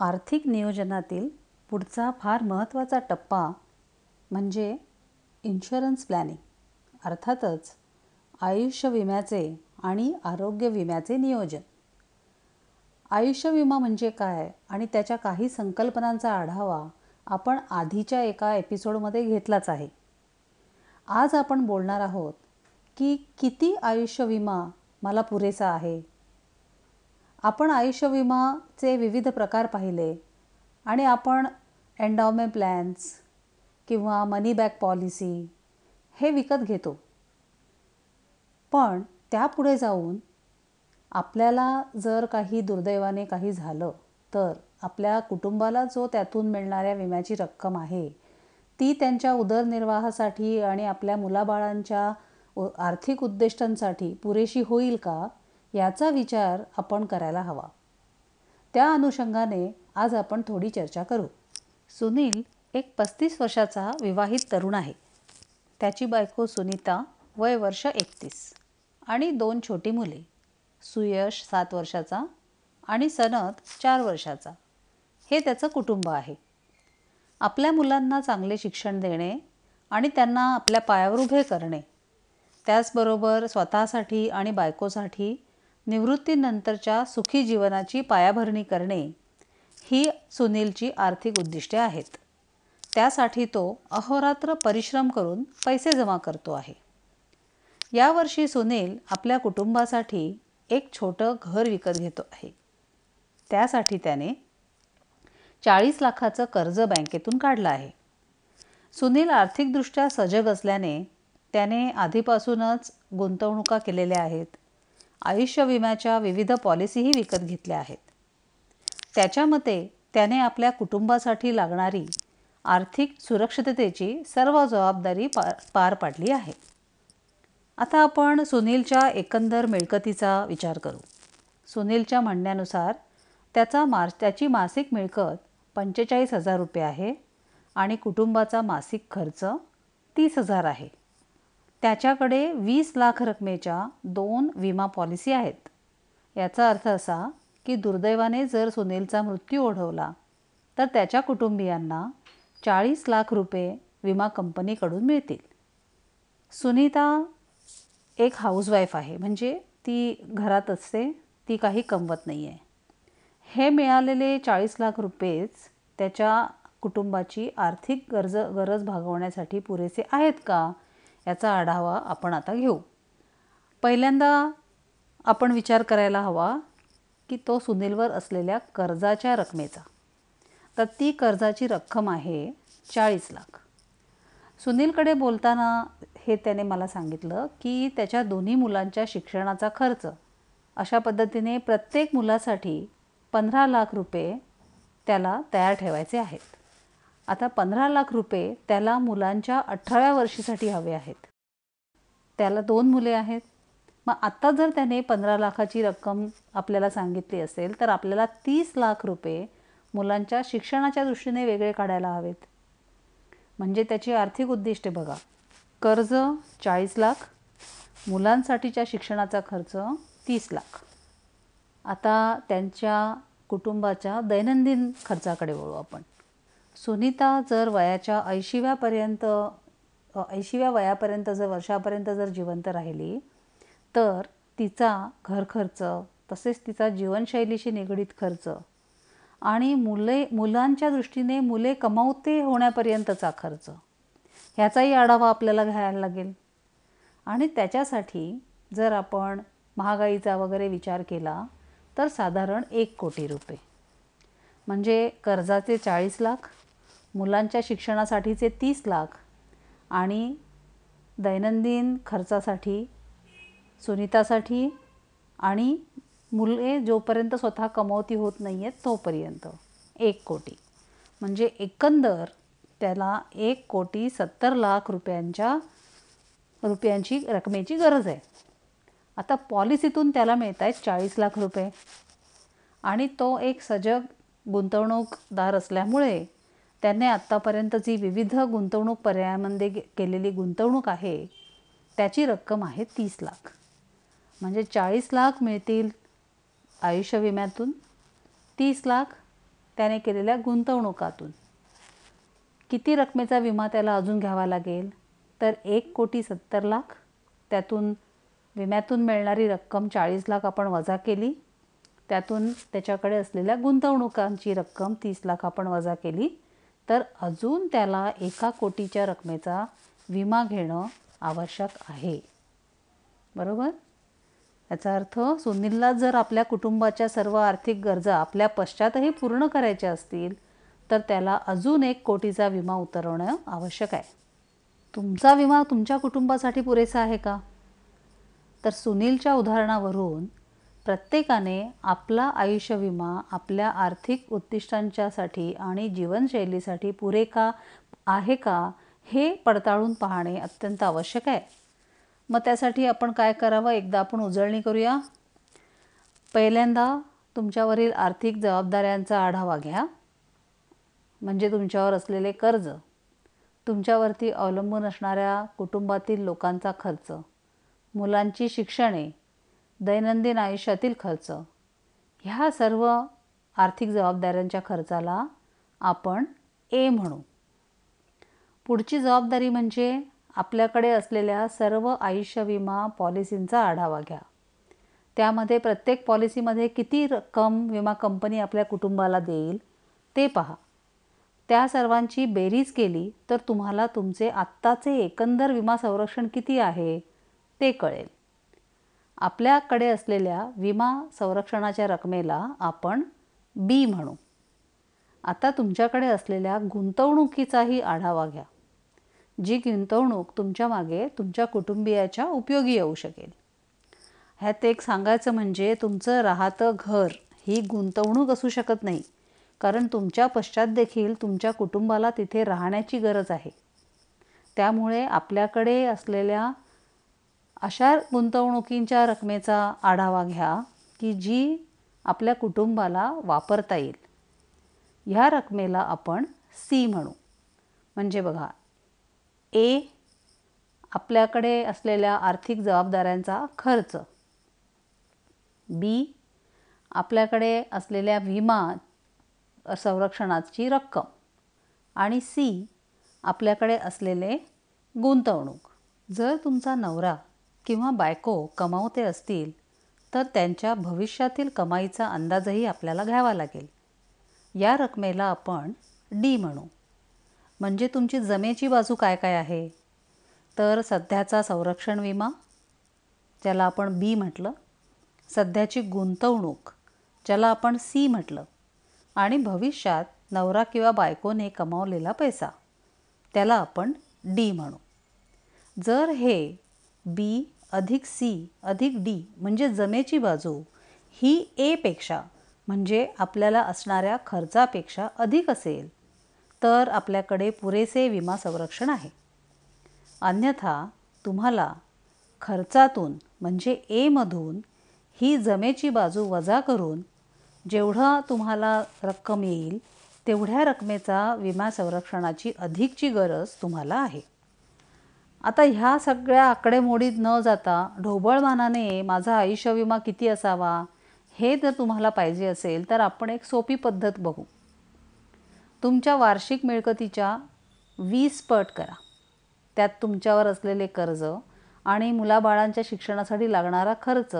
आर्थिक नियोजनातील पुढचा फार महत्त्वाचा टप्पा म्हणजे इन्शुरन्स प्लॅनिंग अर्थातच आयुष्य विम्याचे आणि आरोग्य विम्याचे नियोजन. आयुष्य विमा म्हणजे काय आणि त्याच्या काही संकल्पनांचा आढावा आपण आधीच्या एका एपिसोडमध्ये घेतलाच आहे. आज आपण बोलणार आहोत की किती आयुष्य विमा मला पुरेसा आहे? आपण आयुष्य विमाचे विविध प्रकार पाहिले आणि आपण एन्डॉमे प्लॅन्स किंवा मनी बॅक पॉलिसी हे विकत घेतो. पण त्यापुढे जाऊन आपल्याला जर काही दुर्दैवाने काही झालं तर आपल्या कुटुंबाला जो त्यातून मिळणाऱ्या विम्याची रक्कम आहे ती त्यांच्या उदरनिर्वाहासाठी आणि आपल्या मुलाबाळांच्या आर्थिक उद्दिष्टांसाठी पुरेशी होईल का? याचा विचार आपण करायला हवा. त्या अनुषंगाने आज आपण थोडी चर्चा करू. सुनील एक पस्तीस वर्षाचा विवाहित तरुण आहे. त्याची बायको सुनीता वय वर्ष एकतीस आणि दोन छोटी मुले. सुयश सात वर्षाचा आणि सनत चार वर्षाचा. हे त्याचं कुटुंब आहे. आपल्या मुलांना चांगले शिक्षण देणे आणि त्यांना आपल्या पायावर उभे करणे. त्याचबरोबर स्वतःसाठी आणि बायकोसाठी निवृत्तीनंतरच्या सुखी जीवनाची पायाभरणी करणे ही सुनीलची आर्थिक उद्दिष्टे आहेत. त्यासाठी तो अहोरात्र परिश्रम करून पैसे जमा करतो आहे. यावर्षी सुनील आपल्या कुटुंबासाठी एक छोटं घर विकत घेतो आहे. त्यासाठी त्याने चाळीस लाखाचं कर्ज बँकेतून काढलं आहे. सुनील आर्थिकदृष्ट्या सजग असल्याने त्याने आधीपासूनच गुंतवणुका केलेल्या आहेत. आयुष्य विम्याच्या विविध पॉलिसीही विकत घेतल्या आहेत. त्याच्या मते त्याने आपल्या कुटुंबासाठी लागणारी आर्थिक सुरक्षिततेची सर्व जबाबदारी पार पार पाडली आहे. आता आपण सुनीलच्या एकंदर मिळकतीचा विचार करू. सुनीलच्या म्हणण्यानुसार त्याचा मार त्याची मासिक मिळकत पंचेचाळीस हजार रुपये आहे आणि कुटुंबाचा मासिक खर्च तीस हजार आहे. त्याच्याकडे वीस लाख रकमेच्या दोन विमा पॉलिसी आहेत. याचा अर्थ असा की दुर्दैवाने जर सुनीलचा मृत्यू ओढवला तर त्याच्या कुटुंबियांना चाळीस लाख रुपये विमा कंपनीकडून मिळतील. सुनीता एक हाऊसवाईफ आहे म्हणजे ती घरात असते ती काही कमवत नाही आहे हे मिळालेले चाळीस लाख रुपयेच त्याच्या कुटुंबाची आर्थिक गरज गरज भागवण्यासाठी पुरेसे आहेत का? याचा आढावा आपण आता घेऊ. पहिल्यांदा आपण विचार करायला हवा की तो सुनीलवर असलेल्या कर्जाच्या रकमेचा. तर ती कर्जाची रक्कम आहे चाळीस लाख. सुनीलकडे बोलताना हे त्याने मला सांगितलं की त्याच्या दोन्ही मुलांच्या शिक्षणाचा खर्च अशा पद्धतीने प्रत्येक मुलासाठी पंधरा लाख रुपये त्याला तयार ठेवायचे आहेत. आता पंधरा लाख रुपये त्याला मुलांच्या अठराव्या वर्षीसाठी हवे आहेत. त्याला दोन मुले आहेत. मग आत्ता जर त्याने पंधरा लाखाची रक्कम आपल्याला सांगितली असेल तर आपल्याला तीस लाख रुपये मुलांच्या शिक्षणाच्या दृष्टीने वेगळे काढायला हवेत. म्हणजे त्याची आर्थिक उद्दिष्टे बघा. कर्ज चाळीस लाख मुलांसाठीच्या शिक्षणाचा खर्च तीस लाख. आता त्यांच्या कुटुंबाच्या दैनंदिन खर्चाकडे वळू आपण. सुनीता जर वयाच्या ऐंशीव्यापर्यंत ऐंशीव्या वयापर्यंत जर वर्षापर्यंत जर जिवंत राहिली तर तिचा घर खर्च तसेच तिचा जीवनशैलीशी निगडीत खर्च आणि मुले मुलांच्या दृष्टीने मुले कमावते होण्यापर्यंतचा खर्च ह्याचाही आढावा आपल्याला घ्यायला लागेल. आणि त्याच्यासाठी जर आपण महागाईचा वगैरे विचार केला तर साधारण एक कोटी रुपये. म्हणजे कर्जाचे चाळीस लाख मुलांच्या शिक्षणासाठीचे तीस लाख आणि दैनंदिन खर्चासाठी सुनीतासाठी आणि मुले जोपर्यंत स्वतः कमवती होत नाही आहेत तोपर्यंत एक कोटी. म्हणजे एकंदर त्याला एक कोटी सत्तर लाख रुपयांच्या रुपयांची रकमेची गरज आहे. आता पॉलिसीतून त्याला मिळत आहेत चाळीस लाख रुपये. आणि तो एक सजग गुंतवणूकदार असल्यामुळे त्याने आत्तापर्यंतची विविध गुंतवणूक पर्यायामध्ये केलेली गुंतवणूक आहे त्याची रक्कम आहे तीस लाख. म्हणजे चाळीस लाख मिळतील आयुष्य विम्यातून तीस लाख त्याने केलेल्या गुंतवणुकातून. किती रकमेचा विमा त्याला अजून घ्यावा लागेल? तर एक कोटी सत्तर लाख. त्यातून विम्यातून मिळणारी रक्कम चाळीस लाख आपण वजा केली. त्यातून त्याच्याकडे असलेल्या गुंतवणुकांची रक्कम तीस लाख आपण वजा केली. तर अजून त्याला एका कोटीच्या रकमेचा विमा घेणं आवश्यक आहे. बरोबर? याचा अर्थ सुनीलला जर आपल्या कुटुंबाच्या सर्व आर्थिक गरजा आपल्या पश्चातही पूर्ण करायच्या असतील तर त्याला अजून एक कोटीचा विमा उतरवणं आवश्यक आहे. तुमचा विमा तुमच्या कुटुंबासाठी पुरेसा आहे का? तर सुनीलच्या उदाहरणावरून प्रत्येकाने आपला आयुष्य विमा आपल्या आर्थिक उद्दिष्टांच्यासाठी आणि जीवनशैलीसाठी पुरेका आहे का हे पडताळून पाहणे अत्यंत आवश्यक आहे. मग त्यासाठी आपण काय करावं? एकदा आपण उजळणी करूया. पहिल्यांदा तुमच्यावरील आर्थिक जबाबदाऱ्यांचा आढावा घ्या. म्हणजे तुमच्यावर असलेले कर्ज. तुमच्यावरती अवलंबून असणाऱ्या कुटुंबातील लोकांचा खर्च. मुलांची शिक्षणे. दैनंदिन आयुष्यातील खर्च. ह्या सर्व आर्थिक जबाबदाऱ्यांच्या खर्चाला आपण ए म्हणू. पुढची जबाबदारी म्हणजे आपल्याकडे असलेल्या सर्व आयुष्य विमा पॉलिसींचा आढावा घ्या. त्यामध्ये प्रत्येक पॉलिसीमध्ये किती रक्कम विमा कंपनी आपल्या कुटुंबाला देईल ते पहा. त्या सर्वांची बेरीज केली तर तुम्हाला तुमचे आत्ताचे एकंदर विमा संरक्षण किती आहे ते कळेल. आपल्याकडे असलेल्या विमा संरक्षणाच्या रकमेला आपण बी म्हणू. आता तुमच्याकडे असलेल्या गुंतवणुकीचाही आढावा घ्या. जी गुंतवणूक तुमच्या मागे तुमच्या कुटुंबियाच्या उपयोगी येऊ शकेल. ह्यात एक सांगायचं म्हणजे तुमचं राहतं घर ही गुंतवणूक असू शकत नाही कारण तुमच्या पश्चात देखील तुमच्या कुटुंबाला तिथे राहण्याची गरज आहे. त्यामुळे आपल्याकडे असलेल्या अशा गुंतवणुकींच्या रकमेचा आढावा घ्या की जी आपल्या कुटुंबाला वापरता येईल. ह्या रकमेला आपण सी म्हणू. म्हणजे बघा ए आपल्याकडे असलेल्या आर्थिक जबाबदाऱ्यांचा खर्च. बी आपल्याकडे असलेल्या विमा संरक्षणाची रक्कम. आणि सी आपल्याकडे असलेले गुंतवणूक. जर तुमचा नवरा किंवा बायको कमावते असतील तर त्यांच्या भविष्यातील कमाईचा अंदाजही आपल्याला घ्यावा लागेल. या रकमेला आपण डी म्हणू. म्हणजे तुमची जमेची बाजू काय काय आहे? तर सध्याचा संरक्षण विमा ज्याला आपण बी म्हटलं सध्याची गुंतवणूक ज्याला आपण सी म्हटलं आणि भविष्यात नवरा किंवा बायकोने कमावलेला पैसा त्याला आपण डी म्हणू. जर हे बी अधिक सी अधिक डी म्हणजे जमेची बाजू ही एपेक्षा म्हणजे आपल्याला असणाऱ्या खर्चापेक्षा अधिक असेल. तर आपल्याकडे पुरेसे विमा संरक्षण आहे. अन्यथा तुम्हाला खर्चातून म्हणजे एमधून ही जमेची बाजू वजा करून जेवढा तुम्हाला रक्कम येईल तेवढ्या रकमेचा विमा संरक्षणाची अधिकची गरज तुम्हाला आहे. आता ह्या सगळ्या आकडेमोडीत न जाता ढोबळमानाने माझा आयुष्य विमा किती असावा हे जर तुम्हाला पाहिजे असेल तर आपण एक सोपी पद्धत बघू. तुमच्या वार्षिक मिळकतीच्या वीस पट करा. त्यात तुमच्यावर असलेले कर्ज आणि मुलाबाळांच्या शिक्षणासाठी लागणारा खर्च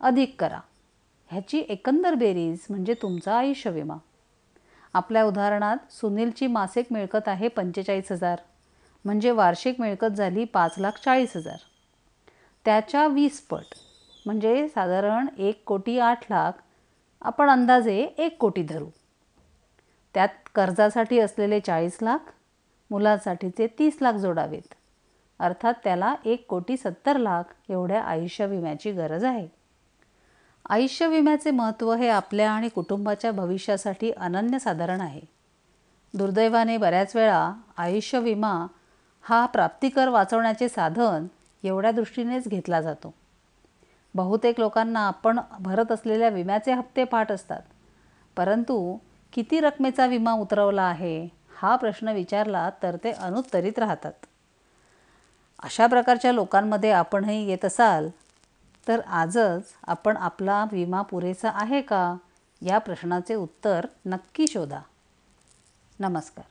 अधिक करा. ह्याची एकंदर बेरीज म्हणजे तुमचा आयुष्य विमा. आपल्या उदाहरणात सुनीलची मासिक मिळकत आहे पंचेचाळीस हजार. म्हणजे वार्षिक मिळकत झाली पाच लाख चाळीस हजार. त्याच्या वीस पट म्हणजे साधारण एक कोटी आठ लाख आपण अंदाजे एक कोटी धरू. त्यात कर्जासाठी असलेले चाळीस लाख मुलासाठीचे तीस लाख जोडावेत. अर्थात त्याला एक कोटी सत्तर लाख एवढ्या आयुष्य विम्याची गरज आहे. आयुष्य विम्याचे महत्त्व हे आपल्या आणि कुटुंबाच्या भविष्यासाठी अनन्यसाधारण आहे. दुर्दैवाने बऱ्याच वेळा आयुष्य विमा हा प्राप्तिकर वाचवण्याचे साधन एवढ्या दृष्टीनेच घेतला जातो. बहुतेक लोकांना आपण भरत असलेल्या विम्याचे हप्ते पाठ असतात. परंतु किती रकमेचा विमा उतरवला आहे हा प्रश्न विचारला तर ते अनुत्तरित राहतात. अशा प्रकारच्या लोकांमध्ये आपणही येत असाल तर आजच आपण आपला विमा पुरेसा आहे का? या प्रश्नाचे उत्तर नक्की शोधा. नमस्कार.